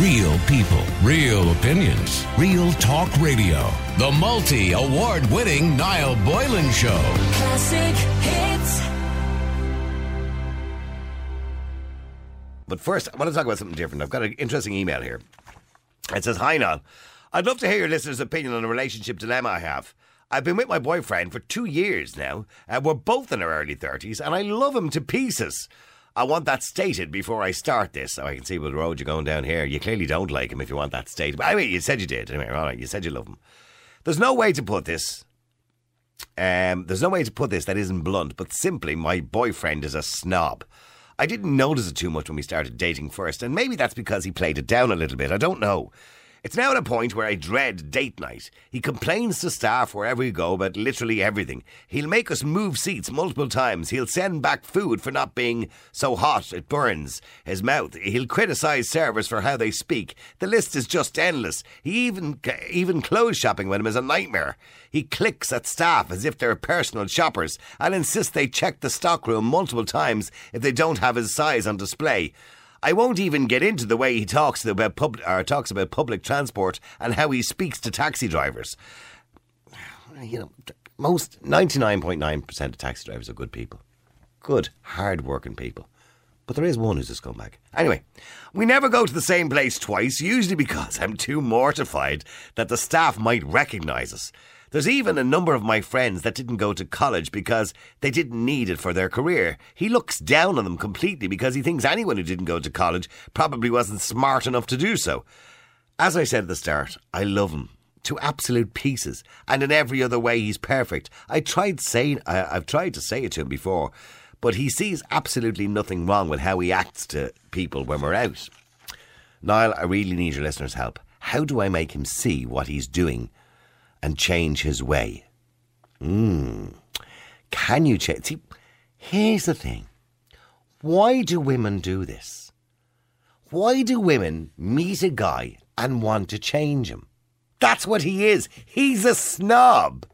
Real people, real opinions, real talk radio. The multi award winning Niall Boylan Show. Classic hits. But first, I want to talk about something different. I've got an interesting email here. It says, Hi, Niall. I'd love to hear your listeners' opinion on a relationship dilemma I have. I've been with my boyfriend for two years now. Uh, we're both in our early 30s, and I love him to pieces. I want that stated before I start this, so I can see what road you're going down here. You clearly don't like him if you want that stated. But anyway, you said you did. Anyway, all right, you said you love him. There's no way to put this. Um, there's no way to put this that isn't blunt, but simply my boyfriend is a snob. I didn't notice it too much when we started dating first, and maybe that's because he played it down a little bit. I don't know. It's now at a point where I dread date night. He complains to staff wherever we go about literally everything. He'll make us move seats multiple times. He'll send back food for not being so hot it burns his mouth. He'll criticise servers for how they speak. The list is just endless. He even even clothes shopping with him is a nightmare. He clicks at staff as if they're personal shoppers and insists they check the stockroom multiple times if they don't have his size on display. I won't even get into the way he talks about pub, or talks about public transport and how he speaks to taxi drivers. You know, most ninety nine point nine percent of taxi drivers are good people, good hard working people. But there is one who's a scumbag. Anyway, we never go to the same place twice, usually because I'm too mortified that the staff might recognise us. There's even a number of my friends that didn't go to college because they didn't need it for their career. He looks down on them completely because he thinks anyone who didn't go to college probably wasn't smart enough to do so. As I said at the start, I love him to absolute pieces, and in every other way he's perfect. I tried saying I, I've tried to say it to him before, but he sees absolutely nothing wrong with how he acts to people when we're out. Niall, I really need your listeners' help. How do I make him see what he's doing and change his way? Hmm. Can you change? See, here's the thing. Why do women do this? Why do women meet a guy and want to change him? That's what he is. He's a snob.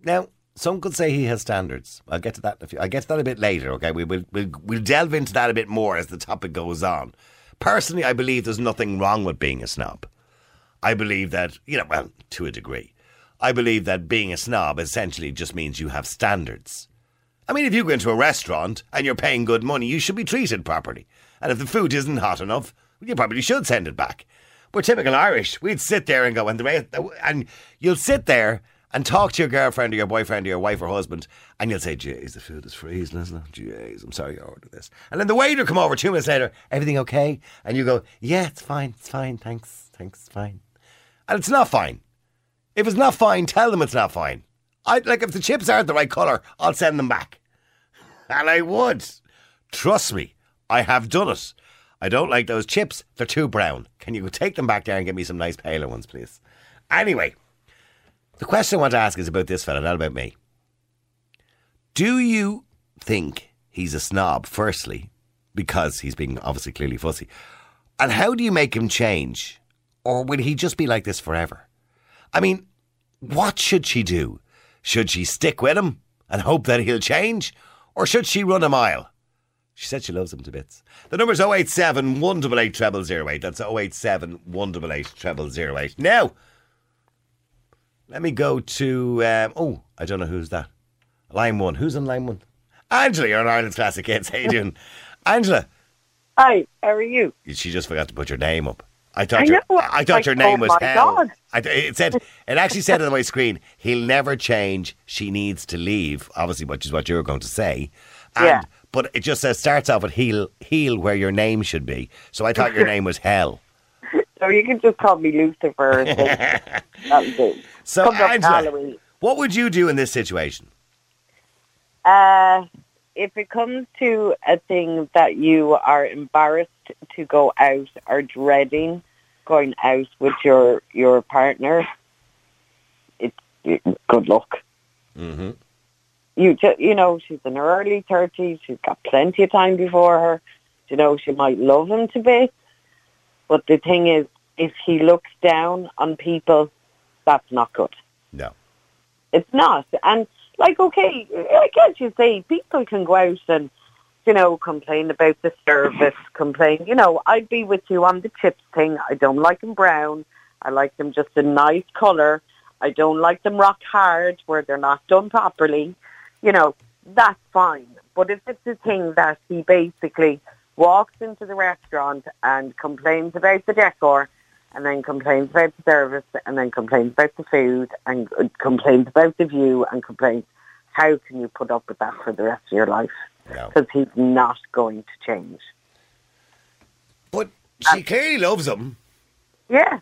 Now, some could say he has standards. I'll get to that. I'll get to that a bit later. Okay, we will we'll, we'll delve into that a bit more as the topic goes on. Personally, I believe there's nothing wrong with being a snob. I believe that you know, well, to a degree, I believe that being a snob essentially just means you have standards. I mean, if you go into a restaurant and you're paying good money, you should be treated properly. And if the food isn't hot enough, you probably should send it back. We're typical Irish. We'd sit there and go, and, the, and you'll sit there and talk to your girlfriend or your boyfriend or your wife or husband, and you'll say, "Jeez, the food is freezing, isn't it? Jeez, I'm sorry I ordered this." And then the waiter come over two minutes later, "Everything okay?" And you go, "Yeah, it's fine, it's fine, thanks, thanks, fine." And it's not fine. If it's not fine, tell them it's not fine. I like if the chips aren't the right colour, I'll send them back, and I would. Trust me, I have done it. I don't like those chips; they're too brown. Can you take them back there and get me some nice paler ones, please? Anyway. The question I want to ask is about this fella, not about me. Do you think he's a snob, firstly, because he's being obviously clearly fussy? And how do you make him change? Or will he just be like this forever? I mean, what should she do? Should she stick with him and hope that he'll change? Or should she run a mile? She said she loves him to bits. The number's 087 188 0008. That's 087 188 0008. Now, let me go to. Um, oh, I don't know who's that. Line one. Who's on line one? Angela, you're on Ireland's Classic Hits. How you doing? Angela. Hi, how are you? She just forgot to put your name up. I thought I your, know, I thought like, your name oh was my Hell. God. I, it said it actually said on my screen. He'll never change. She needs to leave. Obviously, which is what you were going to say. And, Yeah. But it just says starts off with heel heel where your name should be. So I thought your name was Hell. So you can just call me Lucifer. and do. So Angela, what would you do in this situation? Uh, if it comes to a thing that you are embarrassed to go out or dreading going out with your your partner, it's it, good luck. Mm-hmm. You ju- you know she's in her early thirties. She's got plenty of time before her. You know she might love him to bits, but the thing is, if he looks down on people, that's not good. No. It's not. And like, okay, I can't you say people can go out and you know, complain about the service, complain. You know, I'd be with you on the chips thing. I don't like them brown. I like them just a nice colour. I don't like them rock hard where they're not done properly. You know, that's fine. But if it's a thing that he basically walks into the restaurant and complains about the decor and then complains about the service and then complains about the food and uh, complains about the view and complains, how can you put up with that for the rest of your life? No. Because he's not going to change. But she clearly loves him. Yeah,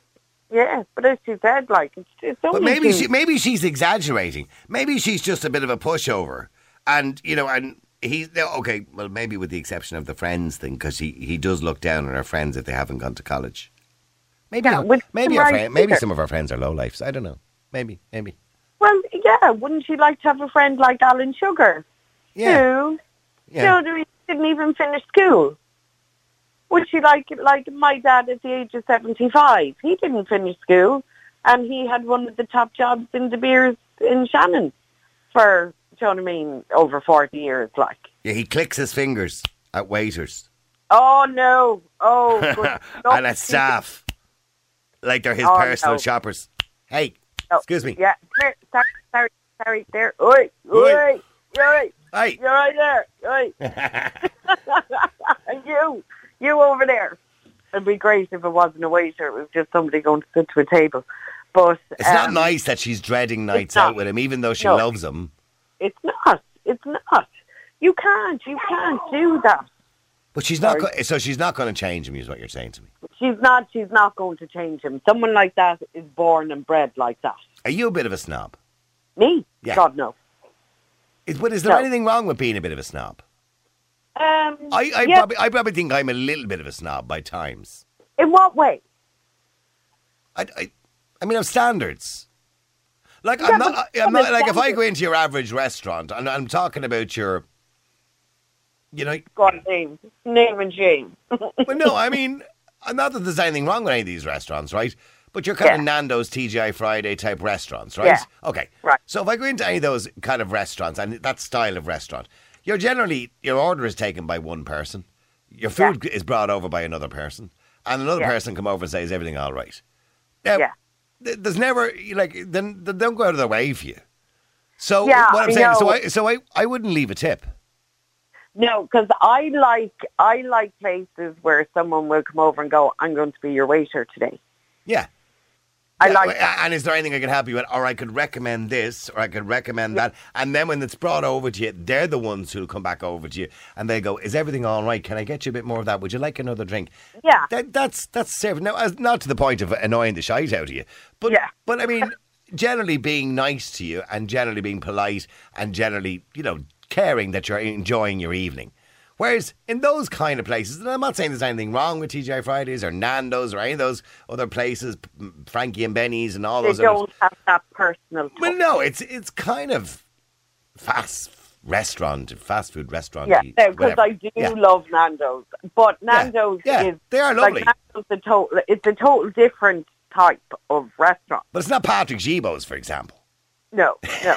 yeah. But as she said, like, it's, it's But maybe she, maybe she's exaggerating. Maybe she's just a bit of a pushover, and you know, and he's okay. Well, maybe with the exception of the friends thing, because he, he does look down on her friends if they haven't gone to college. Maybe Yeah, which maybe our friend, maybe some of our friends are low lifes. I don't know. Maybe maybe. Well, yeah. Wouldn't you like to have a friend like Alan Sugar? Yeah. Who, Yeah. you know, who didn't even finish school. Would she like like my dad at the age of seventy five? He didn't finish school, and he had one of the top jobs in De Beers in Shannon for, do you know what I mean, over forty years. Like, Yeah, he clicks his fingers at waiters oh no, oh, good. and at staff, like they're his Oh, personal no. shoppers. Hey, No. excuse me. Yeah, sorry, sorry, sorry, there. Oi, oi, you're right, Hey. you're right there, oi. and you, you over there. It'd be great if it wasn't a waiter. It was just somebody going to sit to a table. But It's not um, nice that she's dreading nights out with him, even though she No. loves him. It's not. It's not. You can't. You can't do that. But she's not. Go- so she's not going to change him. Is what you're saying to me? She's not. She's not going to change him. Someone like that is born and bred like that. Are you a bit of a snob? Me? Yeah. God no. Is, but is there No. anything wrong with being a bit of a snob? Um. I, I yeah, probably, I probably think I'm a little bit of a snob by times. in what way? I, I, I mean, I've standards. Like Yeah, I'm not. I'm not like if I go into your average restaurant, and I'm talking about your, you know, Go on, name, name and shame. well, no, I mean, not that there's anything wrong with any of these restaurants, right? But you're kind of Nando's, TGI Friday type restaurants, right? Yeah. Okay. Right. So if I go into any of those kind of restaurants and that style of restaurant, you're generally your order is taken by one person, your food is brought over by another person, and another Yeah. person come over and say, "Is everything all right?" Now, Yeah. There's never like then they don't go out of their way for you. So Yeah, what I'm saying, so. I so I, I wouldn't leave a tip. No, because I like I like places where someone will come over and go, "I'm going to be your waiter today." Yeah. I Yeah, like that. And is there anything I can help you with? Or I could recommend this, or I could recommend that. And then when it's brought over to you, they're the ones who'll come back over to you and they go, Is everything all right? Can I get you a bit more of that? Would you like another drink? Yeah. That, that's that's serving. Now, as- not to the point of annoying the shite out of you, but, Yeah. but I mean, generally being nice to you and generally being polite and generally, you know, caring that you're enjoying your evening. Whereas in those kind of places, and I'm not saying there's anything wrong with TGI Fridays or Nando's or any of those other places, Frankie and Benny's and all They those others. don't have that personal touch. Well, no, it's it's kind of fast restaurant, fast food restaurant. Yeah, because I do Yeah. love Nando's, but Nando's yeah, is they are like lovely. Nando's a total. It's a total different type of restaurant. But it's not Patrick Guilbaud's, for example. No, no.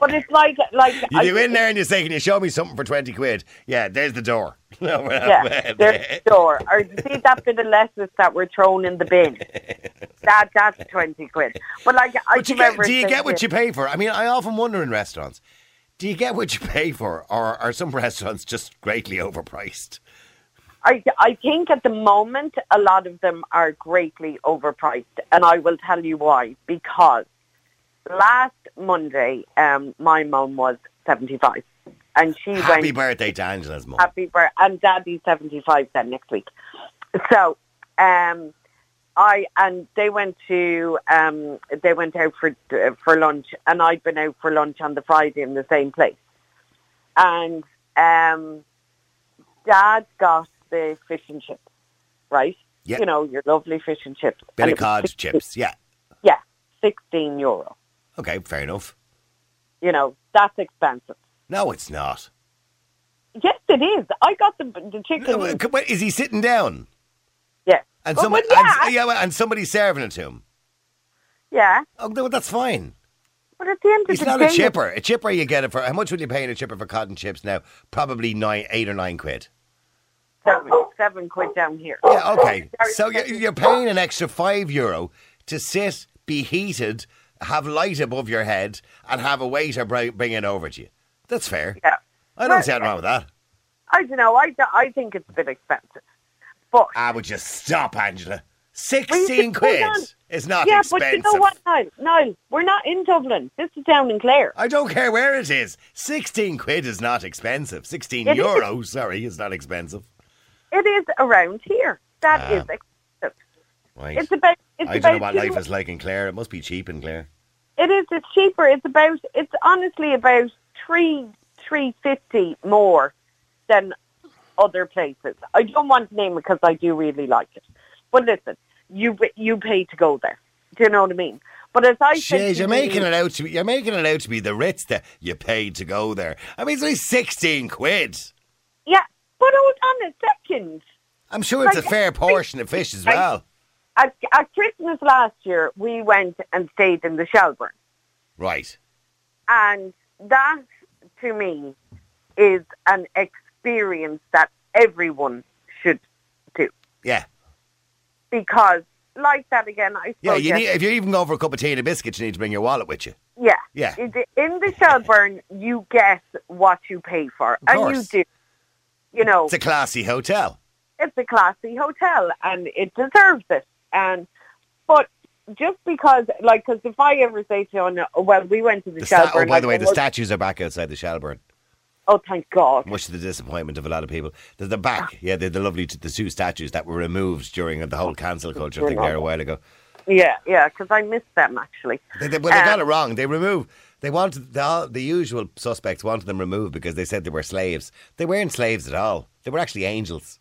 but it's like like You I- go in there and you say, "Can you show me something for twenty quid?" Yeah, there's the door. No, Yeah, there's the door. Or you see that bit of lettuce that were thrown in the bin. That that's twenty quid. But like I you get, do you get what you pay for? I mean, I often wonder in restaurants, do you get what you pay for, or are some restaurants just greatly overpriced? I, I think at the moment a lot of them are greatly overpriced, and I will tell you why. Because last Monday, um, my mum was seventy-five, and she Happy went birthday to Angela's mum. happy birthday, and Daddy's seventy-five then next week. So, um, I and they went to um, they went out for uh, for lunch, and I'd been out for lunch on the Friday in the same place, and um, Dad got the fish and chips, right? Yeah. You know your lovely fish and chips. Bit And of cod chips. Yeah. Yeah, sixteen euro. Okay, fair enough. You know that's expensive. No, it's not. Yes, it is. I got the the chicken. But- but Is he sitting down? yeah, And Well, somebody, well, yeah, and, yeah, well, and somebody's serving it to him. yeah. Oh, no, that's fine. But at the end It's of the not day, a chipper. A chipper you get it for. How much would you pay in a chipper for cotton chips now? Probably nine, eight or nine quid. seven, seven quid down here. Yeah, okay. So you're, you're paying an extra five euro to sit, be heated, have light above your head, and have a waiter bring, bring it over to you. That's fair. Yeah. I don't see anything wrong with that. I don't know. I, I think it's a bit expensive. But I would just stop, Angela. Sixteen quid is not yeah, expensive. but you know what, Niall? Niall, we're not in Dublin. This is down in Clare. I don't care where it is. Sixteen quid is not expensive. Sixteen euros, euro, sorry, is not expensive. It is around here. That Ah. is expensive. Right. It's about. It's I don't know what life is like in Clare. It must be cheap in Clare. It is. It's cheaper. It's about. It's honestly about three three fifty more than other places. I don't want to name it because I do really like it. But listen, you you pay to go there. Do you know what I mean? But as I Jeez, you're you- making it out to be, you're making it out to be the Ritz that you paid to go there. I mean, it's only sixteen quid. Yeah, but hold on a second. I'm sure it's a fair portion of fish as well. At, at Christmas last year, we went and stayed in the Shelburne, Right. and that to me is an experience that everyone should do Yeah. because, like that again, I Yeah. You need, if you're even going for a cup of tea and a biscuit, you need to bring your wallet with you. Yeah. Yeah. In the- Shelburne, you get what you pay for. and course. you do. You know, It's a classy hotel. it's a classy hotel and it deserves it. And But just because, like, because if I ever say to you, oh, well, we went to the, The sta- oh, by the way, the well, statues are back outside the Shelburne, Oh, thank God. much to the disappointment of a lot of people. They're the back. Yeah, they're the lovely, the two statues that were removed during the whole cancel culture thing there a while ago. Yeah, yeah, because I missed them, actually. They, they, well, they got Um, it wrong. They removed. They wanted the, the usual suspects wanted them removed because they said they were slaves. They weren't slaves at all. They were actually angels.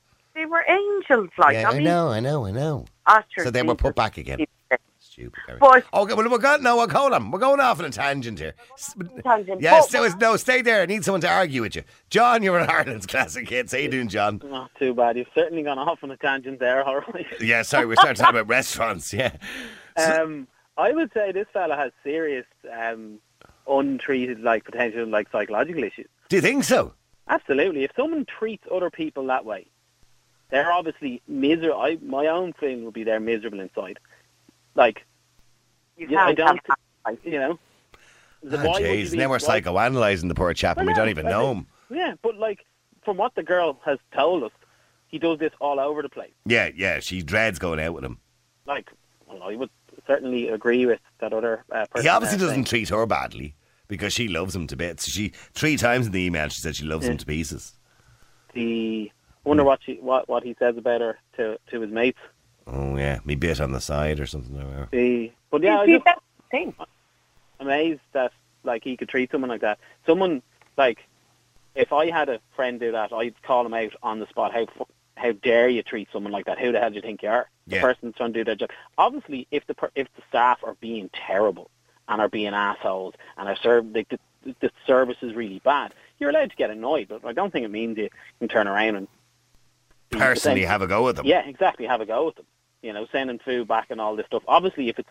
They were angels, like, yeah, I I mean, know, I know, I know. Usher, So they were put back again. Stupid. Gary. But- okay, well, we're going. No, hold on. We're going off on a tangent here. S- Tangent. Yeah, But- so, no, stay there. I need someone to argue with you. John, you're an Ireland's Classic Hits. How you doing, John? Not too bad. You've certainly gone off on a tangent there, all right. Yeah, sorry, we're starting to talk about restaurants. Yeah. Um, I would say this fella has serious, um, untreated, like potential, like psychological issues. Do you think so? Absolutely. If someone treats other people that way, they're obviously miserable. I, my own feeling would be they're miserable inside. Like, You Yeah, I don't have you know. The- why would you Jeez, be- now we're psychoanalyzing the poor chap and we Well, don't even I know think- him. Yeah, but like, from what the girl has told us, he does this all over the place. Yeah, yeah, she dreads going out with him. Like, well, I would certainly agree with that other uh, person. He obviously there doesn't saying- treat her badly because she loves him to bits. She three times in the email she said she loves him to pieces. the I wonder what she what what he says about her to to his mates. Oh yeah, me bit on the side or something. Or whatever. The but yeah, I just that's the thing. amazed that like he could treat someone like that. Someone like if I had a friend do that, I'd call him out on the spot. How how dare you treat someone like that? Who the hell do you think you are? Yeah. The person's trying to do their job. Obviously, if the if the staff are being terrible and are being assholes and are serv- like the, the service is really bad, you're allowed to get annoyed. But I don't think it means you can turn around and be Personally, have a go with them. Yeah, exactly. Have a go with them. You know, sending food back and all this stuff. Obviously, if it's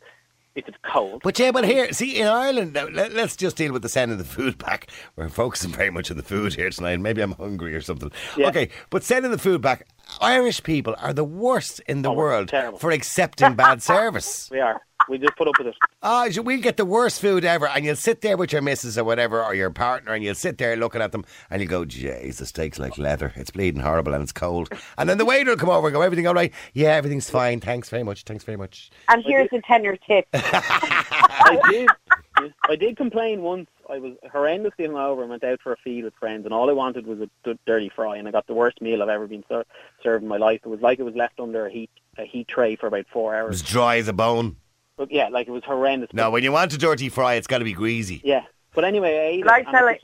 if it's cold, But yeah, but here, see, in Ireland, now, let, us just deal with the sending the food back. We're focusing very much on the food here tonight. Maybe I'm hungry or something. Yeah. Okay, but sending the food back, Irish people are the worst in the Oh, world for accepting bad service. we are. We just put up with it. Ah, so we'll get the worst food ever, and you'll sit there with your missus or whatever, or your partner, and you'll sit there looking at them, and you go, "Jeez, the steak's like leather. It's bleeding horrible, and it's cold." And then the waiter will come over and go, "Everything all right? Yeah, everything's fine. Thanks very much. Thanks very much." And here's a tenner tip. I did. I did complain once. I was horrendously hungover and went out for a feed with friends, and all I wanted was a d- dirty fry, and I got the worst meal I've ever been ser- served in my life. It was like it was left under a heat a heat tray for about four hours. It hours. was dry as a bone. But yeah, like it was horrendous. No, when you want a dirty fry, it's got to be greasy. Yeah, but anyway, I ate it, Like and, at telling- the,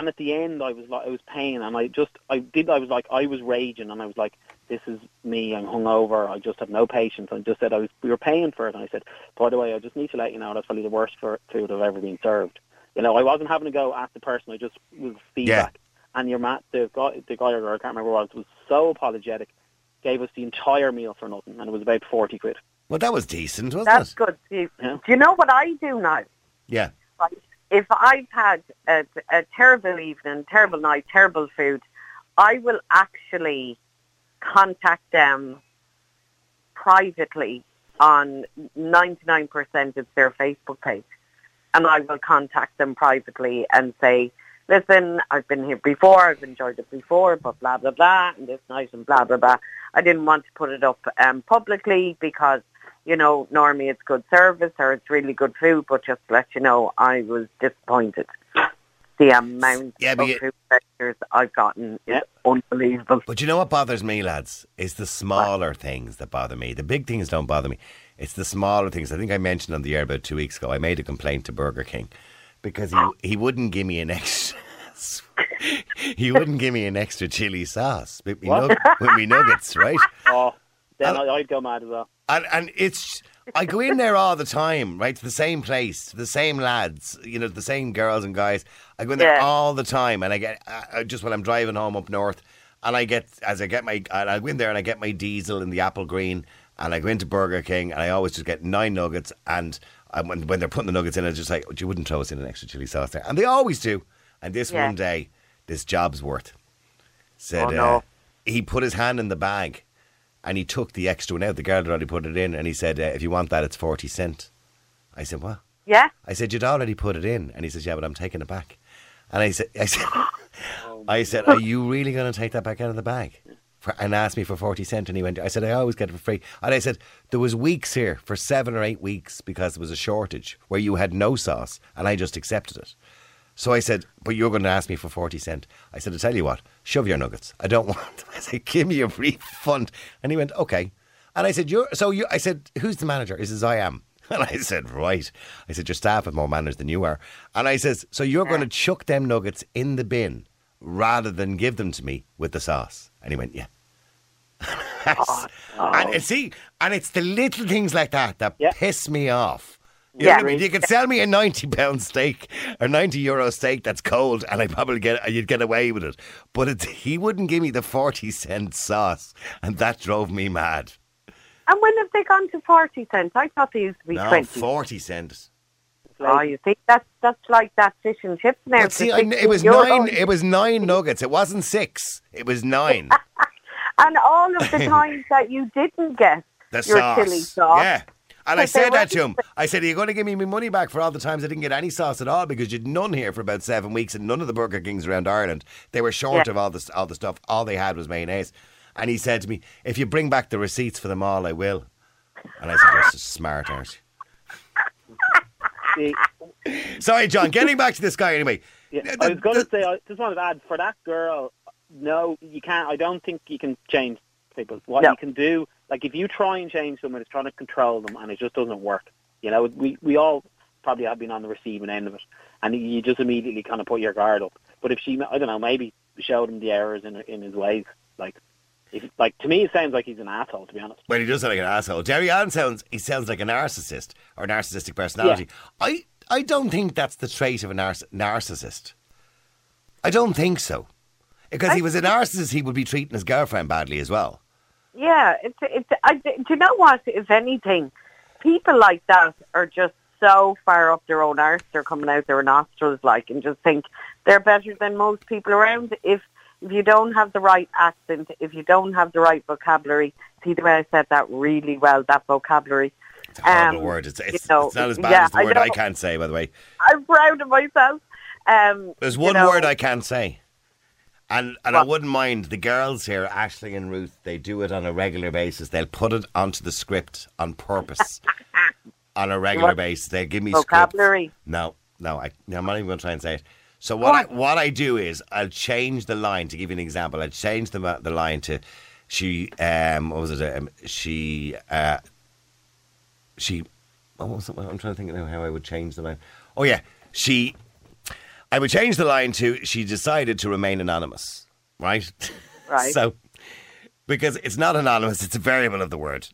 and at the end, I was like, I was paying, and I just, I did, I was like, I was raging, and I was like, this is me. I'm hungover. I just have no patience. I just said I was, we were paying for it, and I said, by the way, I just need to let you know that's probably the worst for, food I've ever been served. You know, I wasn't having to go at the person. I just was feedback. And your mat, the guy, the guy or girl, I can't remember what it was, was so apologetic. Gave us the entire meal for nothing, and it was about forty quid. Well, that was decent, wasn't That's it? That's good. Do you, Yeah. do you know what I do now? Yeah. Right. if I've had a, a terrible evening, terrible night, terrible food, I will actually contact them privately on 99% of their Facebook page. And I will contact them privately and say, listen, I've been here before, I've enjoyed it before, but blah, blah, blah, and this night and blah, blah, blah. I didn't want to put it up um, publicly because, you know, normally it's good service or it's really good food, but just to let you know, I was disappointed. The amount Yeah, of you- food vouchers I've gotten is Yeah. unbelievable. But you know what bothers me, lads? Is the smaller things that bother me. The big things don't bother me. It's the smaller things. I think I mentioned on the air about two weeks ago. I made a complaint to Burger King because he he wouldn't give me an extra. he wouldn't give me an extra chili sauce with me, nug- with me nuggets, right? Oh, then Uh, I, I'd go mad as well. And and it's I go in there all the time, right? To the same place, to the same lads, you know, the same girls and guys. I go in there Yeah. all the time, and I get uh, just when I'm driving home up north, and I get as I get my, I go in there and I get my diesel in the Applegreen, and I go into Burger King, and I always just get nine nuggets, and I, when when they're putting the nuggets in, I just like, you wouldn't throw us in an extra chili sauce there, and they always do. And this Yeah. one day, this job's worth said Oh, no. uh, he put his hand in the bag and he took the extra one out. The girl had already put it in, and he said, uh, "If you want that, it's forty cent." I said, "What?" Yeah? I said, "You'd already put it in," and he says, "Yeah, but I'm taking it back." And I said, "I said, I said, are you really going to take that back out of the bag?" For, and asked me for forty cent, and he went. I said, "I always get it for free." And I said, "There was weeks here for seven or eight weeks because there was a shortage where you had no sauce, and I just accepted it." So I said, but you're going to ask me for 40 cent. I said, I tell you what, shove your nuggets. I don't want them. I said, give me a refund. And he went, okay. And I said, you're, so you, I said, who's the manager? He says, I am. And I said, right. I said, your staff have more manners than you are. And I says, so you're going to ah. chuck them nuggets in the bin rather than give them to me with the sauce? And he went, yeah. And uh, see, and it's the little things like that that Yeah. piss me off. You Yeah. I mean? You could sell me a ninety pound steak or ninety euro steak that's cold, and I probably get you'd get away with it. But it's, he wouldn't give me the forty cent sauce, and that drove me mad. And when have they gone to 40 cents? I thought they used to be No, 20. forty cents. Oh, you see, that's that's like that fish and chips now. But see, I, it was 16 euro. nine. It was nine nuggets. It wasn't six. It was nine. And all of the times that you didn't get The your sauce. chili sauce. Yeah. And I said that to him. I said, Are you going to give me my money back for all the times I didn't get any sauce at all? Because you'd none here for about seven weeks and none of the Burger Kings around Ireland. They were short Yeah. of all the, all the stuff. All they had was mayonnaise. And he said to me, If you bring back the receipts for them all, I will. And I said, You're so smart, aren't you? Sorry, John. Getting back to this guy anyway. yeah, The- I was going to say, I just wanted to add for that girl. No, you can't. I don't think you can change people. What No. you can do, like if you try and change someone, is trying to control them, and it just doesn't work. You know, we we all probably have been on the receiving end of it, and you just immediately kind of put your guard up. But if she, I don't know, maybe showed him the errors in in his ways, like. If, like to me, it sounds like he's an asshole. To be honest, Well, he does sound like an asshole. Jerry Allen sounds he sounds like a narcissist or narcissistic personality. I I don't think that's the trait of a narciss- narcissist. I don't think so. Because he was a narcissist, he would be treating his girlfriend badly as well. Yeah, it's it's. I, do you know what? If anything, people like that are just so far up their own arse. They're coming out their nostrils like, and just think they're better than most people around. If if you don't have the right accent, if you don't have the right vocabulary, see the way I said that really well. That vocabulary. It's a horrible Um, word. It's, it's, you know, it's not as bad yeah, as the I word I, know. can't say, by the way. I'm proud of myself. Um, There's you one know, word I can't say. And and I wouldn't mind the girls here, Ashley and Ruth, they do it on a regular basis. They'll put it onto the script on purpose. on a regular What? basis. They give me Vocabulary. Scripts. No, no, I, I'm not even going to try and say it. So what I, What? what I do is I'll change the line to give you an example. I'll change the the line to she um what was it um, she uh she what was it? I'm trying to think of how I would change the line. Oh yeah, she I would change the line to she decided to remain anonymous, right? Right. so because it's not anonymous, it's a variable of the word.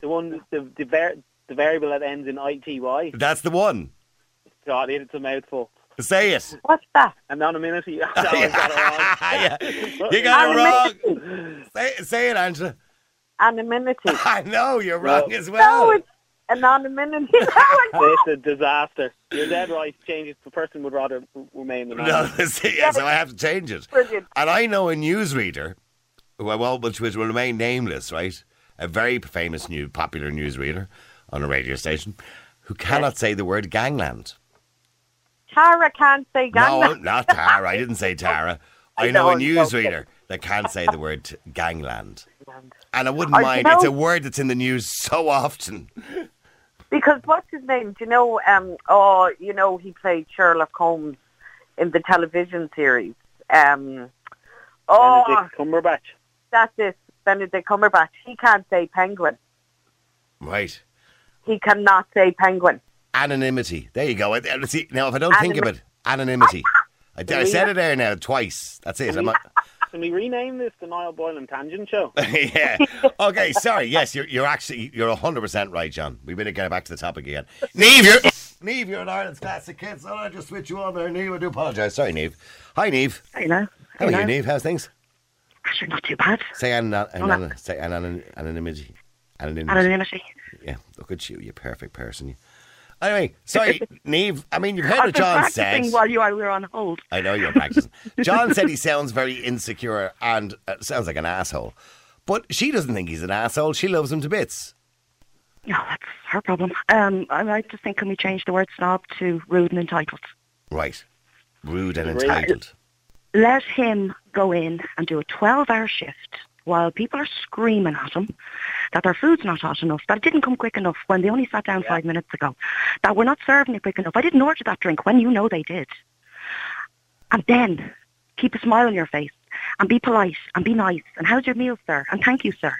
the one the the, var- the variable that ends in ity. That's the one. God, it's a mouthful. Say it. What's that? Anonymity. No, I got it wrong. yeah. You got it wrong. Say, say it, Angela. Anonymity. I know you're No. wrong as well. No, it's anonymity. It's a disaster. You're dead right. Change it. The person would rather remain No, anonymous. see, yeah, so I have to change it. Brilliant. And I know a newsreader, who well, which, which will remain nameless, right? A very famous new popular newsreader on a radio station, who cannot say the word gangland. Tara can't say gangland. No, not Tara. I didn't say Tara. I, I know a know, newsreader that can't say the word t- gangland. And I wouldn't you mind. know- It's a word that's in the news so often. Because what's his name? Do you know? Um, oh, you know, he played Sherlock Holmes in the television series. Um, oh, Benedict Cumberbatch. that's it. Benedict Cumberbatch. He can't say penguin. Right. He cannot say penguin. Anonymity. There you go. See, now, if I don't think of it, anonymity. I, I said it there now twice. That's it. I'm not, Can we rename this the Niall Boylan Tangent Show? yeah. Okay. Sorry. Yes, you're you're actually you're hundred percent right, John. We better get back to the topic again. Neve, you're Neve, you're an Ireland's Classic Hits. So I just switch you on there, Neve. I do apologise. Sorry, Neve. Hi, Neve. I know. How are you, Neve? How's things? Actually, not too bad. Say anon- Oh, anon- say anon- anonymity. Anonymity. Anonymity. Yeah. Look at you, You're a perfect person. You. Anyway, sorry, Neve. I mean, you've heard what John practicing said. while you were on hold. I know you're practicing. John said he sounds very insecure and uh, sounds like an asshole. But she doesn't think he's an asshole. She loves him to bits. No, that's her problem. Um, I I just think can we change the word snob to rude and entitled? Right. Rude and entitled. Let him go in and do a 12-hour shift while people are screaming at him that their food's not hot enough, that it didn't come quick enough when they only sat down five minutes ago, that we're not serving it quick enough. I didn't order that drink when you know they did. And then keep a smile on your face and be polite and be nice and how's your meal, sir? And thank you, sir.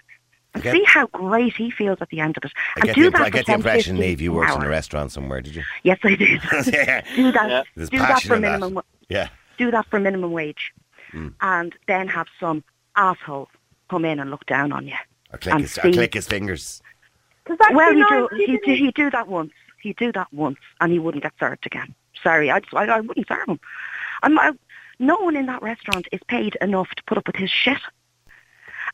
And Okay. see how great he feels at the end of it. I and get, do the, that I get the impression, 15 Neve, you worked in a restaurant somewhere, did you? Yes, I did. yeah. do that. Yeah. Do that for in that. minimum. wa- Yeah. Do that for minimum wage, Mm. and then have some asshole come in and look down on you. Or click, And his, or click his fingers. Does that Well, he know, do he do he do that once. He do that once, and he wouldn't get served again. Sorry, I just, I, I wouldn't serve him. I'm, I, no one in that restaurant is paid enough to put up with his shit.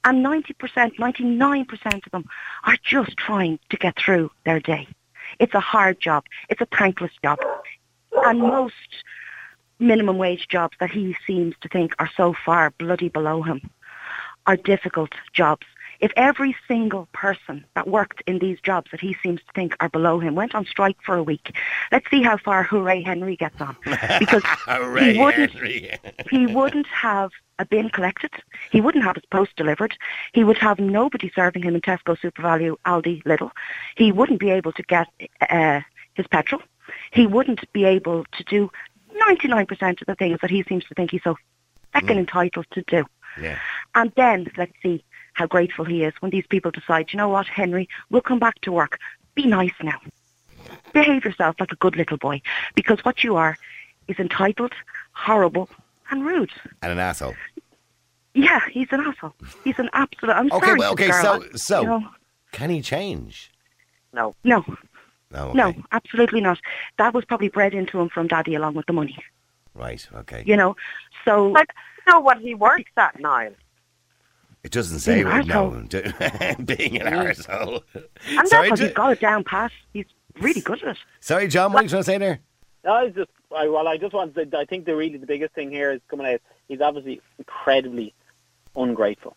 And 90%, 99% of them are just trying to get through their day. It's a hard job. It's a thankless job. And most minimum wage jobs that he seems to think are so far bloody below him are difficult jobs. If every single person that worked in these jobs that he seems to think are below him went on strike for a week, let's see how far Hooray Henry gets on. Because he wouldn't he wouldn't have a bin collected. He wouldn't have his post delivered. He would have nobody serving him in Tesco, SuperValu, Aldi, Lidl. He wouldn't be able to get uh, his petrol. He wouldn't be able to do 99% of the things that he seems to think he's so fucking entitled to do. Yeah. And then let's see how grateful he is when these people decide, you know what, Henry, we'll come back to work. Be nice now. Behave yourself like a good little boy. Because what you are is entitled, horrible, and rude. And an asshole. Yeah, he's an asshole. He's an absolute. I'm Okay, sorry. well, okay, girl. so- so- you know, Can he change? No. no, oh, No. Okay. no, absolutely not. That was probably bred into him from daddy along with the money. Right. Okay. You know, so But you know what he works at, Niall? It doesn't say Being what an no. Being an mm. arsehole. and sorry, that's what Jo- he's got it down pat. He's really good at it. sorry, John. What are you trying to say there? No, I just, I, well, I just wanted to, I think the really the biggest thing here is coming out. He's obviously incredibly ungrateful.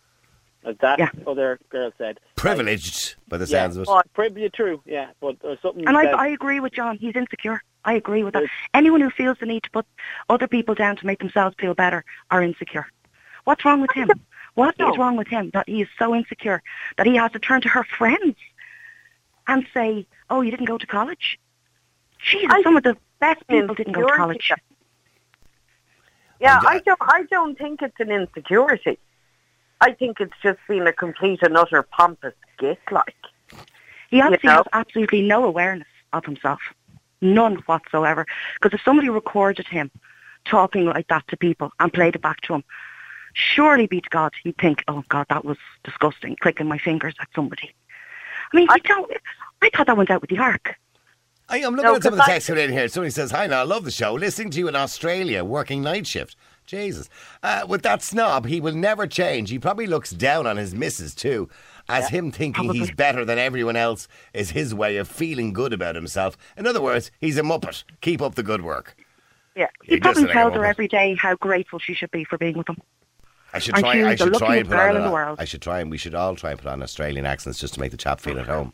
As that Yeah. other girl said. Privileged, by the Yeah, sounds of it. Oh, well, probably true, yeah. But there's something And I, I agree with John. He's insecure. I agree with that. Anyone who feels the need to put other people down to make themselves feel better are insecure. What's wrong with him? What is No. wrong with him that he is so insecure that he has to turn to her friends and say, "Oh, you didn't go to college." Jesus, I- some of the best people didn't go to college. Yeah, I don't. I don't think it's an insecurity. I think it's just been a complete and utter pompous git. Like, He obviously know? has absolutely no awareness of himself, none whatsoever. Because if somebody recorded him talking like that to people and played it back to him, surely be to God, he'd think, "Oh God, that was disgusting." Clicking my fingers at somebody. I mean, I- I don't. I thought that went out with the ark. I, I'm looking No, at some of the 'cause I- text coming in here. Somebody says, Hi, now, I love the show. Listening to you in Australia, working night shift. Jesus. Uh, with that snob, he will never change. He probably looks down on his missus, too. As him thinking he's better than everyone else is his way of feeling good about himself. In other words, he's a muppet. Keep up the good work. Yeah. He probably tells her every day how grateful she should be for being with him. I should And try. I should try and put girl on. in the world. I should try and we should all try and put on Australian accents just to make the chap feel at home.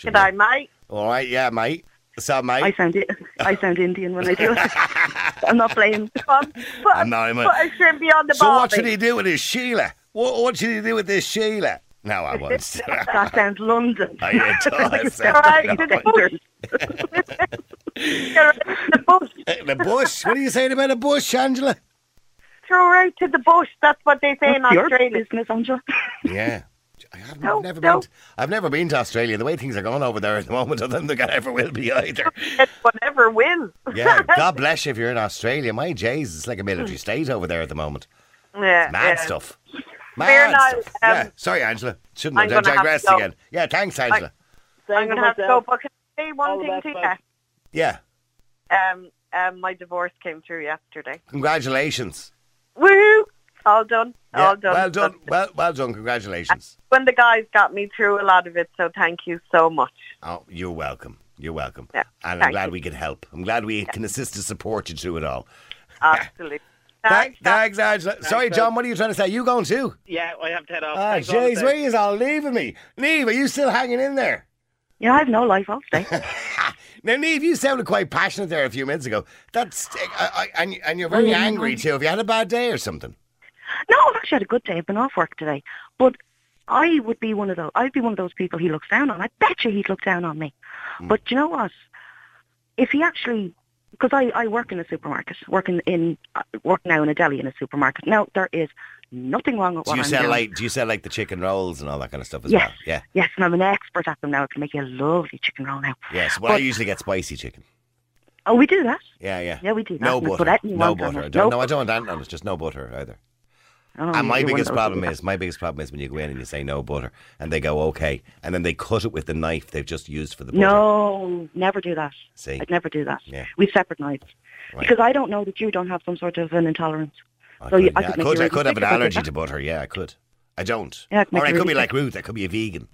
Good day, mate. All right, yeah, mate. What's up, mate? I sound I sound Indian when I do it. I'm not playing. Put, I'm not even- put a shrimpy on the so what should he do with this Sheila? What, what should he do with this Sheila? No, I won't. That sounds London. Oh, yeah, it does. All right, to the bush. Get out to the bush. the bush. What are you saying about a bush, Angela? Throw her out to the bush. That's what they say in What's your Australia. business, Angela? Yeah. I have No, never no. been. To, I've never been to Australia. The way things are going over there at the moment, I don't think I ever will be either. Whatever wins. Yeah, God bless you if you're in Australia. My Jays, it's like a military state over there at the moment. yeah, Mad yeah. stuff. Fair Mad now, stuff. um, yeah, sorry, Angela. Shouldn't I'm have gonna digressed again. Yeah, thanks, Angela. Same I'm going to have to go, myself. but can I say one the thing to you? yeah, Um, um, my divorce came through yesterday. congratulations. Woohoo! All done. Yeah, All done. Well done. Well, well done. Congratulations. When the guys got me through a lot of it, so thank you so much. Oh, you're welcome. You're welcome. Yeah, And I'm glad you. we can help. I'm glad we can assist and support you through it all. Absolutely. Thanks, Thanks. thanks, Angela. Sorry, John, what are you trying to say? You going too? Yeah, I have to head off. Ah, Thanks all the jeez, same. where you all leaving me? Neve, are you still hanging in there? Yeah, I have no life. I'll stay. Now, Neve, you sounded quite passionate there a few minutes ago. That's I, I, and, and you're very Mm. angry too. Have you had a bad day or something? No, I've actually had a good day. I've been off work today. But I would be one of those. I'd be one of those people he looks down on. I bet you he'd look down on me. Hmm. But you know what? If he actually, because I, I work in a supermarket, working in uh, work now in a deli in a supermarket. Now there is nothing wrong with Do what you I'm sell doing. like do you sell like the chicken rolls and all that kind of stuff as Yes. well? Yeah. Yes, and I'm an expert at them now. I can make you a lovely chicken roll now. Yes. Well, I usually get spicy chicken. Oh, we do that. Yeah, yeah. Yeah, we do that. No and we put butter. No butter. I don't, No no, I don't want that on it. Just no butter either. Oh, And my you're one of biggest problem is my biggest problem is when you go in and you say no butter, and they go okay, and then they cut it with the knife they've just used for the butter. No, never do that. See, I'd never do that. Yeah. We've separate knives. Right. Because I don't know that you don't have some sort of an intolerance. I so could, you- I yeah, I could make could, I could have an I allergy to butter. Yeah, I could. I don't. Yeah, or I could be like. Ruth. I could be a vegan.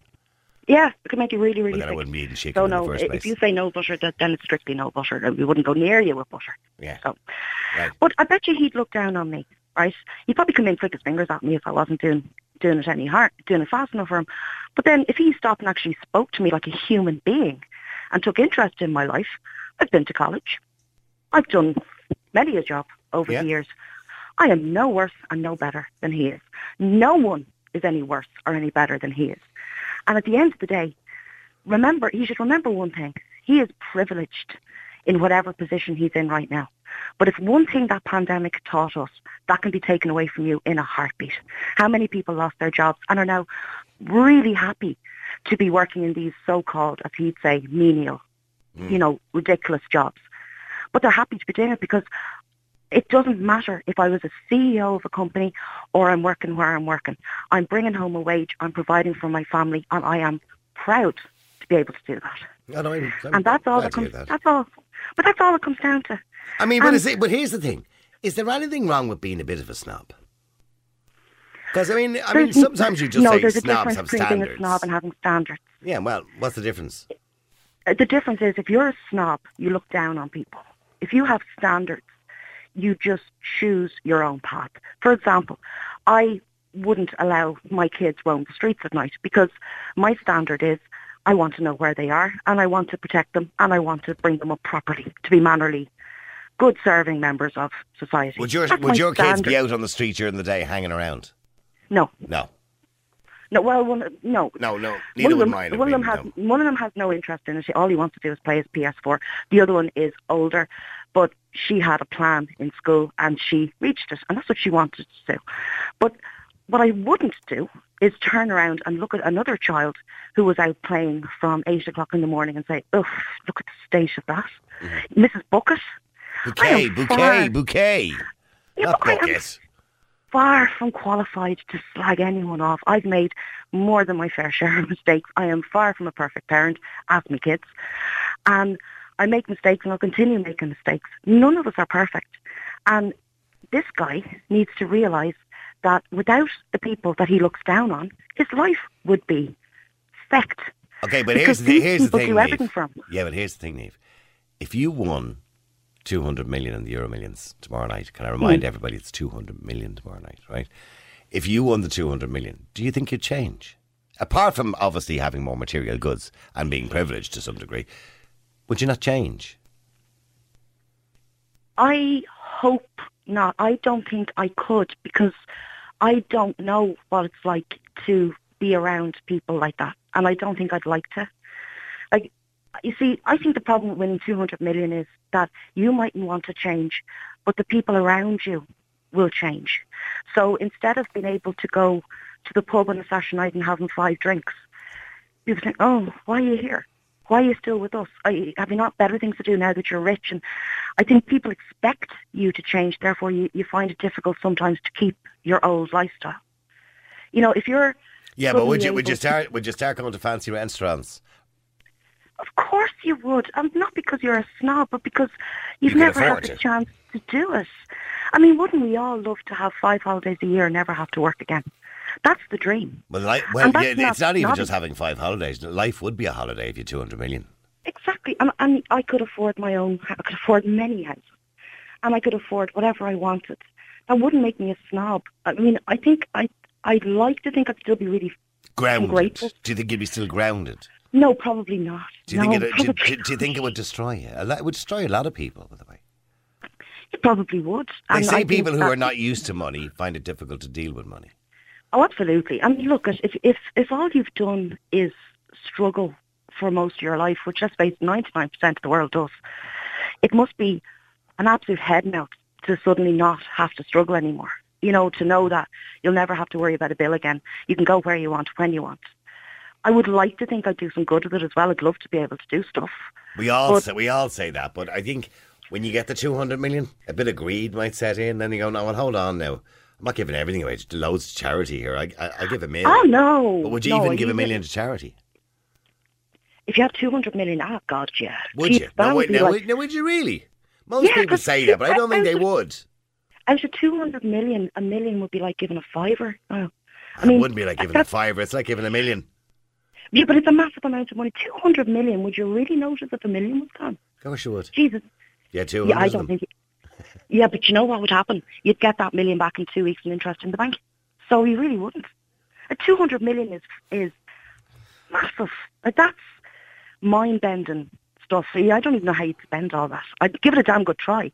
Yeah, it could make you really, really But then I sick. wouldn't be eating chicken So in the no, first if you say no butter, that, then it's strictly no butter. and We wouldn't go near you with butter. Yeah. So, Right. but I bet you he'd look down on me, right? He'd probably come in, flick his fingers at me if I wasn't doing doing it any hard, doing it fast enough for him. But then, if he stopped and actually spoke to me like a human being and took interest in my life, I've been to college. I've done many a job over Yeah. the years. I am no worse and no better than he is. No one is any worse or any better than he is. And at the end of the day, remember, he should remember one thing. He is privileged in whatever position he's in right now. But if one thing that pandemic taught us, that can be taken away from you in a heartbeat. How many people lost their jobs and are now really happy to be working in these so-called, as he'd say, menial, mm. you know, ridiculous jobs. But they're happy to be doing it because it doesn't matter if I was a CEO of a company or I'm working where I'm working. I'm bringing home a wage, I'm providing for my family, and I am proud to be able to do that. No, no, I'm, I'm And that's all that comes. that. That's all. But that's all it comes down to. I mean, but, Um, is it, but here's the thing: is there anything wrong with being a bit of a snob? Because I mean, I mean, sometimes you just no, say there's a snobs difference have between being a standards. snob and having standards. yeah, well, what's the difference? Uh, The difference is if you're a snob, you look down on people. If you have standards, you just choose your own path. For example, I wouldn't allow my kids roam the streets at night because my standard is I want to know where they are and I want to protect them and I want to bring them up properly to be mannerly, good serving members of society. Would your That's would your kids be out on the street during the day hanging around? No, No, no. Well, one, no. no, no. One Neither of, would them, mine. one of them has mean, one of them has no interest in it. All he wants to do is play his PS4. The other one is older, but she had a plan in school and she reached it, and that's what she wanted to do. But what I wouldn't do is turn around and look at another child who was out playing from eight o'clock in the morning and say, "Ugh, look at the state of that, Mm-hmm. Mrs. Bucket." Bouquet, bouquet, far- bouquet. Yeah, Not but I am bucket. far from qualified to slag anyone off. I've made more than my fair share of mistakes. I am far from a perfect parent. Ask me kids. And I make mistakes and I'll continue making mistakes. None of us are perfect. And this guy needs to realise that without the people that he looks down on, his life would be fecked. Okay, but Because here's the, here's the thing, do Niamh. everything for him. Yeah, but here's the thing, Neve. If you won 200 million in the Euro Millions tomorrow night, can I remind hmm. everybody it's 200 million tomorrow night, right? If you won the 200 million, do you think you'd change? Apart from obviously having more material goods and being privileged to some degree, would you not change? I hope not. I don't think I could because I don't know what it's like to be around people like that, and I don't think I'd like to. Like, you see, I think the problem with winning 200 million is that you mightn't want to change, but the people around you will change. So instead of being able to go to the pub on a Saturday night and having five drinks, people think, "Oh, why are you here? Why are you still with us? Are you, have you not better things to do now that you're rich?" And I think people expect you to change. Therefore, you, you find it difficult sometimes to keep your old lifestyle. You know, if you're Yeah, but would you would you start would you start going to fancy restaurants? Of course you would. Um, not because you're a snob, but because you've You never had the chance to do it. I mean, wouldn't we all love to have five holidays a year and never have to work again? That's the dream. Well, li- well, yeah, not it's not even just having five holidays. Life would be a holiday if you had 200 million. Exactly. And, and I could afford my own, I could afford many houses. And I could afford whatever I wanted. That wouldn't make me a snob. I mean, I think I, I'd like to think I'd still be really, Grounded. grateful. Do you think you'd be still grounded? No, probably not. Do you no, think it, do, do, do you think it would destroy you? A lot- It would destroy a lot of people, by the way. It probably would. They And say think people who are not used to money find it difficult to deal with money. Oh, absolutely. I mean, look, if if if all you've done is struggle for most of your life, which let's face ninety nine percent of the world does, it must be an absolute head melt to suddenly not have to struggle anymore. You know, to know that you'll never have to worry about a bill again. You can go where you want when you want. I would like to think I'd do some good with it as well. I'd love to be able to do stuff. We all But- say, we all say that, but I think when you get the 200 million, a bit of greed might set in. Then you go, no, well, hold on now. I'm not giving everything away. Just loads to charity here. I, I, I give a million. Oh no! But would you No, even give a million to charity? If you had two hundred million, ah, God, yeah. Would Jeez, you? No, would wait, be no, like- would, no, would you really? Most Yeah, people say that, but I don't think they would. Out of 200 million, a million would be like giving a fiver. Oh. I It wouldn't be like giving a fiver. It's like giving a million. Yeah, but it's a massive amount of money. 200 million, would you really notice if a million was gone? Of course you would. Jesus. Yeah, 200 Yeah, I don't think... Yeah, but you know what would happen? You'd get that million back in two weeks in interest in the bank. So you really wouldn't. A 200 million is is massive. Like, that's mind-bending stuff. Yeah, I don't even know how you'd spend all that. I'd give it a damn good try,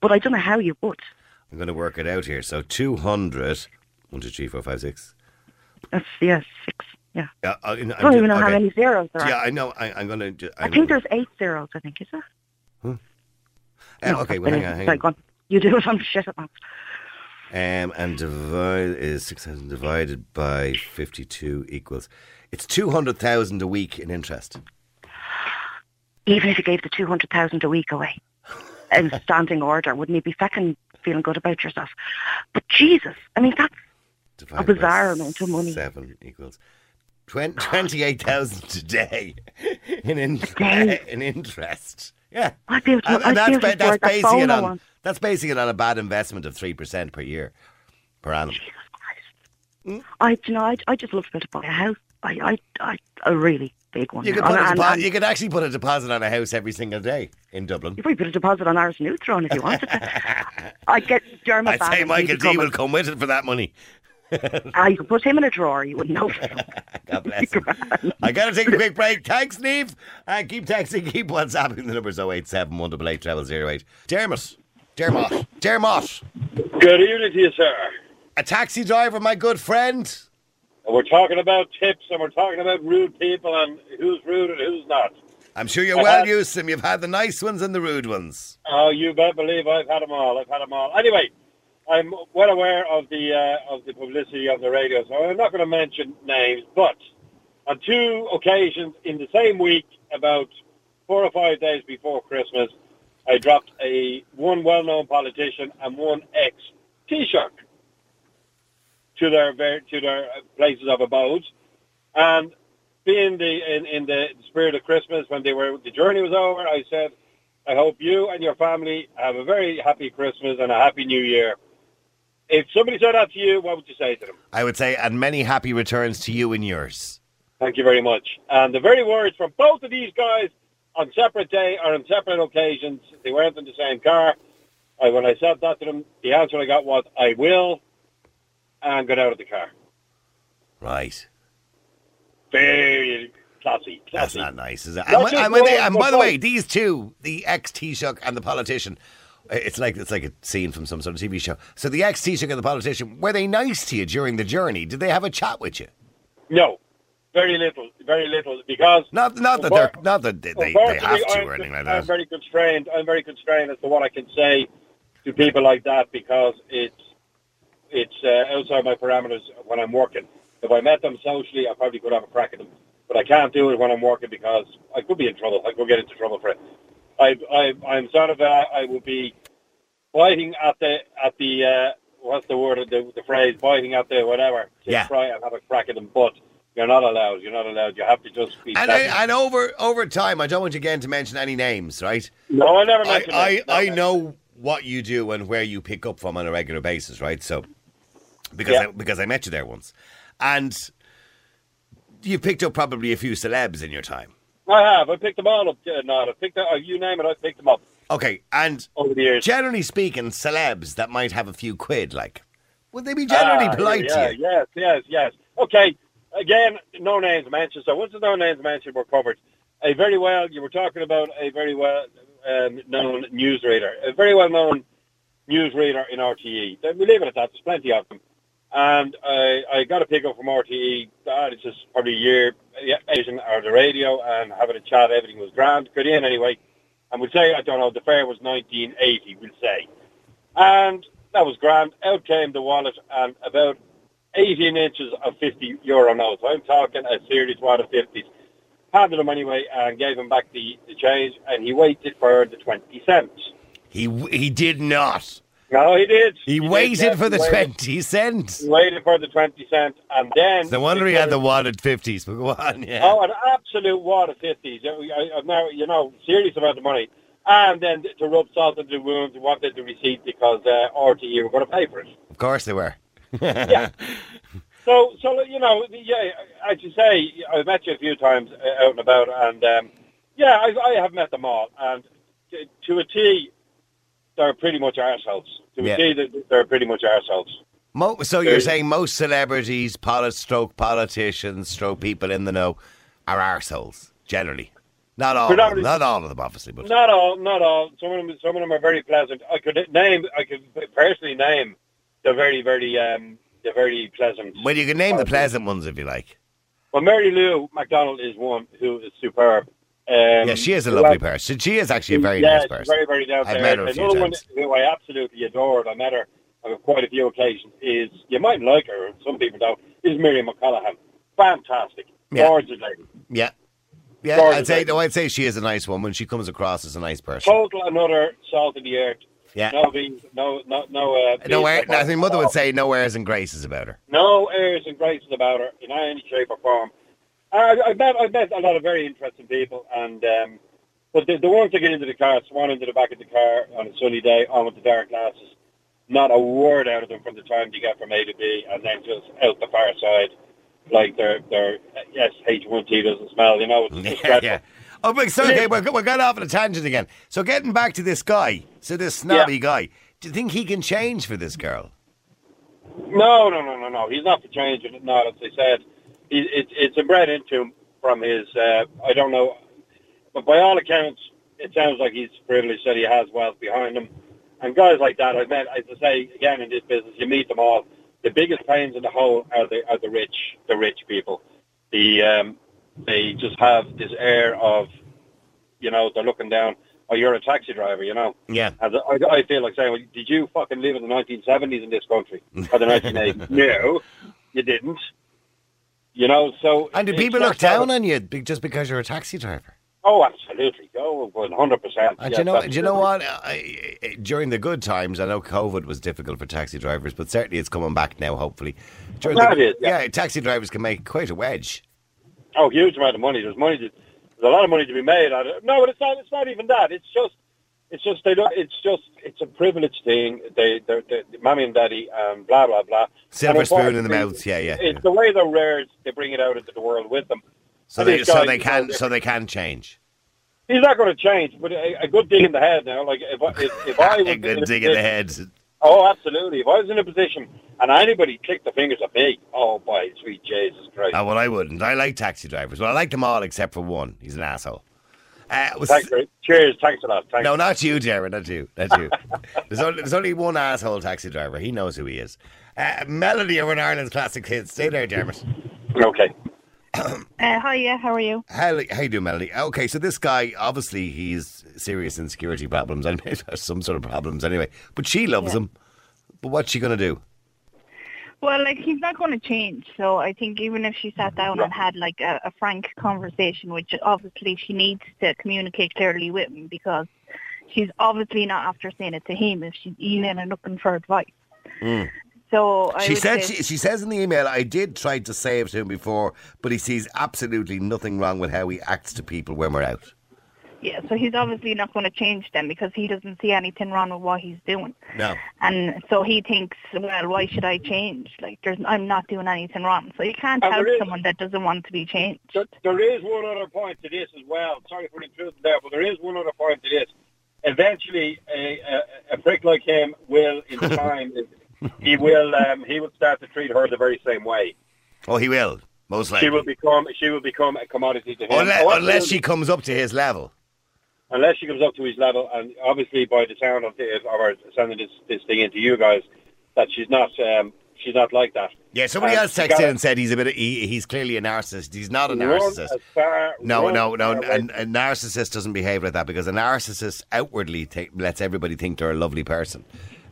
but I don't know how you would. I'm going to work it out here. So 200. 1, 2, 3, 4, 5, 6. That's, yeah, six. Yeah. Yeah, I, I, I don't even know how many zeros there are. Yeah, I know. I, I'm going to. I think there's eight zeros, I think, is there? Uh, No, okay, that's well, hang on, hang Sorry, on. You do it. I'm shit at maths. Um, and divide is 6,000 divided by 52 equals. It's 200,000 a week in interest. Even if you gave the 200,000 a week away in standing order, wouldn't you be feckin' feeling good about yourself? But Jesus, I mean, that's Divided by bizarre amount of money. 7 equals. Twen- 28,000 today in, in, Today? in interest. Yeah. I'd be able to, And, and be that's, able ba- that's, basing it on, that's basing it on a bad investment of 3% per year, per annum. Jesus Christ. Hmm? I, you know, I, I just love to be able to buy a house. I, I, I, a really big one. You could, And- a and- you could actually put a deposit on a house every single day in Dublin. you probably put a deposit on Áras an Uachtaráin if you wanted to. I'd get Dermot I'd say Michael D will come with it for that money. Ah, you could put him in a drawer. You wouldn't know. God bless him. I got to take a quick break. Thanks, Neve. And keep texting, keep WhatsApping. The number's 087 188 0008. Dermot. Dermot. Dermot. Good evening to you, sir. A taxi driver, my good friend. And we're talking about tips and we're talking about rude people and who's rude and who's not. I'm sure you're I well have- used to them. You've had the nice ones and the rude ones. Oh, you bet believe I've had them all. I've had them all. Anyway, I'm well aware of the uh, of the publicity of the radio, so I'm not going to mention names. But on two occasions in the same week, about four or five days before Christmas, I dropped a one well-known politician and one ex Taoiseach to their to their places of abode, and being the in, in the spirit of Christmas when they were the journey was over, I said, I hope you and your family have a very happy Christmas and a happy New Year. If somebody said that to you, what would you say to them? I would say, and many happy returns to you and yours. Thank you very much. And the very words from both of these guys on separate day or on separate occasions, they weren't in the same car. I, when I said that to them, the answer I got was, I will, and got out of the car. Right. Very classy. That's not nice, is it? And, and they- and by the way, these two, the ex Taoiseach and the politician, it's like it's like a scene from some sort of TV show. So the ex Taoiseach and the politician, were they nice to you during the journey? Did they have a chat with you? No, very little, very little, because Not not that they're not that they, they, they have to I'm, or anything like that. I'm very constrained. I'm very constrained as to what I can say to people like that because it's it's uh, outside my parameters when I'm working. If I met them socially, I probably could have a crack at them, but I can't do it when I'm working because I could be in trouble. I could get into trouble for it. I, I I'm sort of uh, I would be biting at the at the uh, what's the word the, the phrase biting at the whatever to Yeah. try and have a crack at them, but. You're not allowed. You're not allowed. You have to just be. And. I, and over over time, I don't want you again to mention any names, right? no, I never I, mentioned I. I know what you do and where you pick up from on a regular basis, right? So because Yeah. I, because I met you there once, and you picked up probably a few celebs in your time. I have. I picked them all up. Uh, not. I picked. Uh, you name it. I picked them up Okay, and over the years. generally speaking, celebs that might have a few quid, like, would they be generally Ah, polite yeah, to you? Yes, yes, yes. Okay. Again, no names mentioned. So once the no names mentioned were covered, a very well. You were talking about a very well um, known newsreader, a very well known newsreader in RTE. We leave it at that. There's plenty of them. And I, I got a pick up from RTE. God, it's just probably a year, yeah, or the radio, and having a chat. Everything was grand. Got in anyway. And we'll say, I don't know, the fare was 1980, we'll say. And that was grand. Out came the wallet and about 18 inches of 50 euro notes. I'm talking a serious wad of 50s. Handed him anyway and gave him back the, the change and he waited for the 20 cents. He he did not. No, he did. He, did, waited yes, for the waited. twenty cents. He waited for the 20 cents and then... No wonder he had the wadded fifties. But go on, yeah. Oh, an absolute wad of 50s. I, I'm now, you know, serious about the money. And then to rub salt into the wound, he wanted the receipt because uh, RTE were going to pay for it. Of course they were. Yeah. So, so you know, yeah, as you say, I've met you a few times uh, out and about, and um, yeah, I, I have met them all, and to, to a T, they're pretty much arseholes. To Yeah. a T, they- they're pretty much arseholes. Mo- so you're saying most celebrities, polit- stroke politicians, stroke people in the know, are arseholes generally. Not all, of them, not all of them, obviously, but Not all, not all. Some of them, some of them are very pleasant. I could name, I could personally name the very, very, um, the very pleasant. well, you can name the pleasant ones if you like. Well, Mary Lou McDonald is one who is superb. Um, yeah, she is a lovely else- person. She is actually a very yeah, nice person. Very, very down I've met her a few Another one who I absolutely adored, I met her on quite a few occasions, is, you might like her, some people don't, is Miriam O'Callaghan. Fantastic. Yeah. Gorgeous lady. Yeah, yeah. Gorgeous I'd say, lady. no, I'd say she is a nice woman. She comes across as a nice person. Total another salt of the earth. Yeah. No beans, no, no, no, uh, No, air, no, I think mother would say no airs and graces about her. No airs and graces about her in any shape or form. I, I met I met a lot of very interesting people, and um, but the, the ones that get into the car, swan into the back of the car on a sunny day, on with the dark glasses, not a word out of them from the time they get from A to B, and then just out the far side, like their their SH1T doesn't smell. You know, it's just yeah, yeah. Oh, but so, okay, we're, we're got off on a tangent again. So getting back to this guy, so this snobby Yeah. guy, do you think he can change for this girl? No, no, no, no, no. He's not for changing it. Not as I said, he, it, it's inbred into him from his. Uh, I don't know, but by all accounts, it sounds like he's privileged that he has wealth behind him. And guys like that, I met. As I say again in this business, you meet them all. The biggest pains in the hole are the are the rich, the rich people. The um, they just have this air of, you know, they're looking down. Oh, you're a taxi driver, you know. Yeah. And I, I feel like saying, well, did you fucking live in the 1970s in this country or the 1980s? no, you didn't. You know, so And do people look down on you just because you're a taxi driver? Oh, absolutely. Oh, one hundred percent. And do you know, do you know what? I, I- during the good times, I know COVID was difficult for taxi drivers, but certainly it's coming back now. Hopefully, during Yeah, the, is, yeah. taxi drivers can make quite a wedge. Oh, huge amount of money. There's money. To, there's a lot of money to be made out of it. No, but it's not. It's not even that. It's just It's just they don't. It's just it's a privilege thing. They, they're, they're, mommy and daddy, and blah blah blah. Silver spoon in the mouth. Yeah, yeah. It's the way they're reared. They bring it out into the world with them. So And they so they can so they can change. He's not going to change, but a, a good dig in the head now. Like if, I- if, if I was a good a dig in the head. Oh, absolutely. If I was in a position and anybody clicked the fingers at me, oh boy, sweet Jesus Christ! Oh, well, I wouldn't. I like taxi drivers. Well, I like them all except for one. He's an asshole. Uh, was- Thanks, cheers, thanks a lot. Thanks. no, not you, Jared. Not you. Not you. there's, only, there's only one asshole taxi driver. He knows who he is. Uh, Melody over in Ireland's classic hits. Stay there, Dermot. Okay. Uh, hi, yeah, how are you? How, how you doing, Melody? Okay, so this guy, obviously, he's serious insecurity problems and some sort of problems anyway. But she loves him. But what's she going to do? Well, like, he's not going to change. So I think even if she sat down and had, like, a, a frank conversation, which obviously she needs to communicate clearly with him because she's obviously not after saying it to him if she's emailing and looking for advice. Hmm. So I she said she, she says in the email, I did try to say it to him before, but he sees absolutely nothing wrong with how he acts to people when we're out. Yeah, so he's obviously not going to change them because he doesn't see anything wrong with what he's doing. No. And so he thinks, well, why should I change? Like, there's, I'm not doing anything wrong. So you can't And help there is- someone that doesn't want to be changed. There, there is one other point to this as well. Sorry for intruding there, but there is one other point to this. Eventually, a, a, a prick like him will, in time, he will um, he will start to treat her the very same way. Oh, he will, most likely. She will become she will become a commodity to him. unless, Oh, unless she comes up to his level. Unless she comes up to his level, and obviously by the sound of, the, of our sending this, this thing into you guys, that she's not um, she's not like that. Yeah, somebody Um, else texted in and said he's a bit. Of, he, he's clearly a narcissist. He's not a narcissist. as far- No, no, no. far A, a narcissist doesn't behave like that because a narcissist outwardly ta lets everybody think they're a lovely person,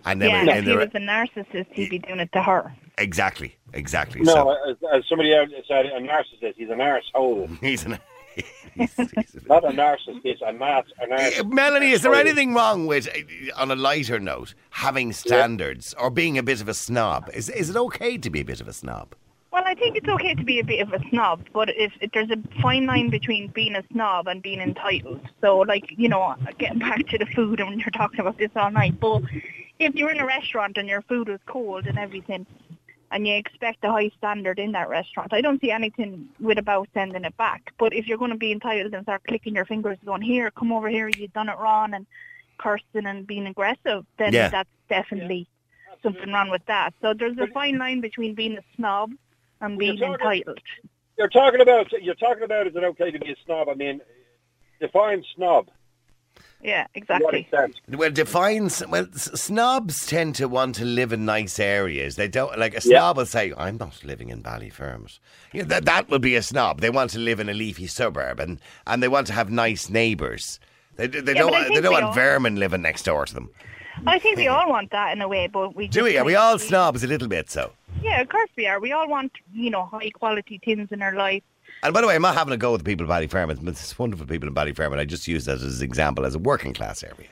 and then Yeah, when- if he was a narcissist, he'd be doing it to her. exactly, exactly. No, so as, as somebody else said, a narcissist. He's an arsehole. he's an. He's, he's Not a narcissist. He's a nar- a narcissist. Melanie, is there anything wrong with, uh, on a lighter note, having standards or being a bit of a snob? Is is it okay to be a bit of a snob? Well, I think it's okay to be a bit of a snob, but if, if there's a fine line between being a snob and being entitled. So, like, you know, getting back to the food, and you're talking about this all night, but if you're in a restaurant and your food is cold and everything, and you expect a high standard in that restaurant, I don't see anything with about sending it back. But if you're going to be entitled and start clicking your fingers, going, here, come over here, you've done it wrong, and cursing and being aggressive, then Yeah. that's definitely something wrong with that. So there's a fine line between being a snob and Well, you're being talking- entitled. You're talking about you're talking about is it okay to be a snob? I mean, define snob. Yeah, exactly. extent? Well, defines. Well, snobs tend to want to live in nice areas. They don't like a Yeah. snob will say, "I'm not living in Ballyfermot." You know, that that would be a snob. They want to live in a leafy suburb and and they want to have nice neighbours. They, they Yeah, don't they don't want all- vermin living next door to them. I think we all want that in a way, but we Do we? Are we all snobs a little bit? So. Yeah, of course we are. We all want, you know, high quality things in our life. And by the way, I'm not having a go with the people of Ballyfermot. but There's wonderful people in Ballyfermot. I just use that as an example as a working class area.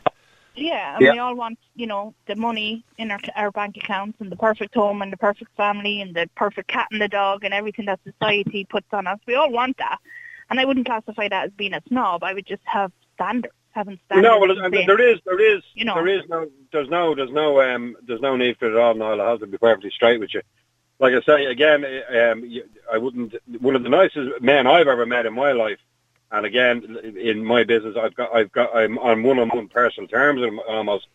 Yeah, and Yeah. we all want, you know, the money in our our bank accounts and the perfect home and the perfect family and the perfect cat and the dog and everything that society puts on us. We all want that, and I wouldn't classify that as being a snob. I would just have standards, having standards. No, well, and I mean, saying, there is, there is, You know. there is no, there's no, there's no, um, there's no need for it at all. Niall, I have to be perfectly straight with you. Like I say again, um, I wouldn't. One of the nicest men I've ever met in my life, and again in my business, I've got, I've got, I'm on one-on-one personal terms almost,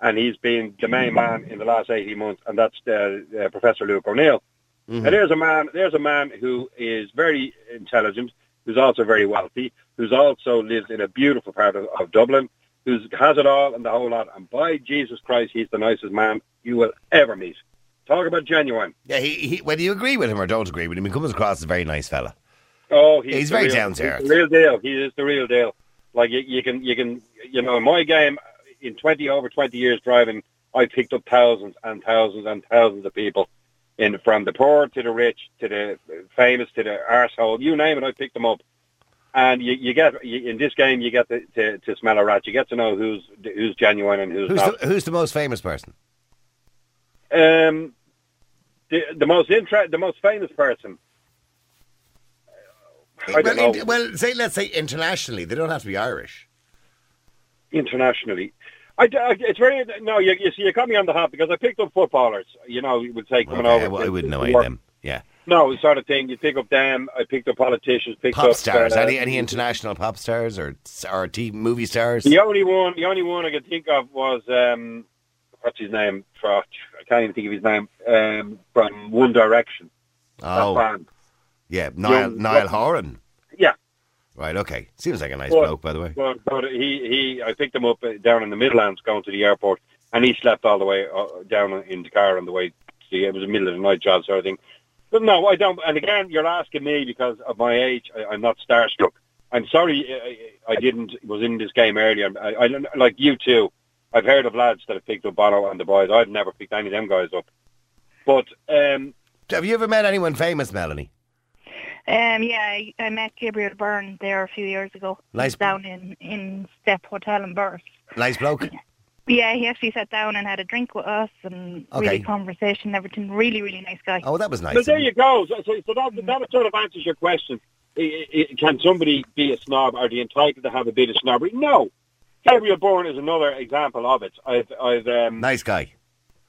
and he's been the main man in the last eighteen months, and that's uh, uh, Professor Luke O'Neill. And there's a man, there's a man who is very intelligent, who's also very wealthy, who's also lives in a beautiful part of, of Dublin, who has it all and the whole lot. And by Jesus Christ, he's the nicest man you will ever meet. Talk about genuine. Yeah, he, he, whether you agree with him or don't agree with him, he comes across as a very nice fella. Oh, he's, He's very real, down to he's earth. Real deal. He is the real deal. Like you, you can, you can, you know, in my game, in twenty over twenty years driving, I picked up thousands and thousands and thousands of people, in from the poor to the rich to the famous to the arsehole, you name it, I picked them up. And you, you get you, in this game, you get to, to, to smell a rat. You get to know who's who's genuine and who's, Who's not. the, who's the most famous person? Um, the the most inter- the most famous person. I don't well, know. in- well, say let's say internationally, they don't have to be Irish. internationally. I, I- it's very no. You, you see, you caught me on the hop because I picked up footballers. You know, you would say coming Okay, over. I, I wouldn't know any of them. Yeah. No, sort of thing. You pick up them. I picked up politicians. Picked Pop up stars. uh, any any international pop stars or or TV movie stars? The only one, the only one I could think of was um, what's his name? For, I can't even think of his name. Um, from One Direction. Oh, band. yeah, Niall Young- Niall Horan. Yeah. Right. Okay. Seems like a nice Well, bloke, by the way. But, but he, he, I picked him up uh, down in the Midlands going to the airport, and he slept all the way uh, down in the car on the way. To, it was a middle of the night job sort of thing. But no, I don't. And again, you're asking me because of my age. I, I'm not starstruck. I'm sorry, uh, I, I didn't was in this game earlier. I, I like you too. I've heard of lads that have picked up Bono and the boys. I've never picked any of them guys up. But um, Have you ever met anyone famous, Melanie? Um, yeah, I, I met Gabriel Byrne there a few years ago. Nice. Down in, in Step Hotel in Burst. Nice bloke. Yeah, he actually sat down and had a drink with us and Okay. really conversation, everything. Really, really nice guy. Oh, that was nice. But there you go. So, so, so that, that sort of answers your question. I, I, can somebody be a snob? Are they entitled to have a bit of snobbery? No. Gabriel Byrne is another example of it. I've, I've, um, Nice guy.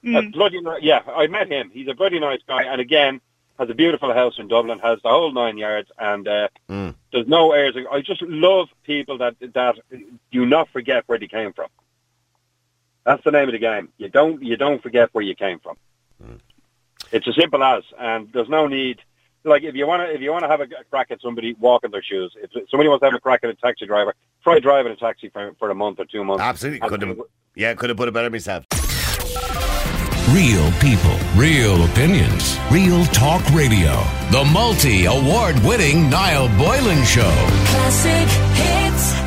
Mm. bloody, yeah, I met him. He's a bloody nice guy, and again, has a beautiful house in Dublin, has the whole nine yards, and uh, Mm. there's no airs. I just love people that that do not forget where they came from. That's the name of the game. You don't you don't forget where you came from. It's as simple as, and there's no need. Like if you want to if you want to have a, a crack at somebody, walk in their shoes. If somebody wants to have a crack at a taxi driver, try driving a taxi for, for a month or two months. Absolutely. And- Could have. Yeah, could have put it better myself. Real people, real opinions, real talk radio. The multi award winning Niall Boylan Show. Classic hits.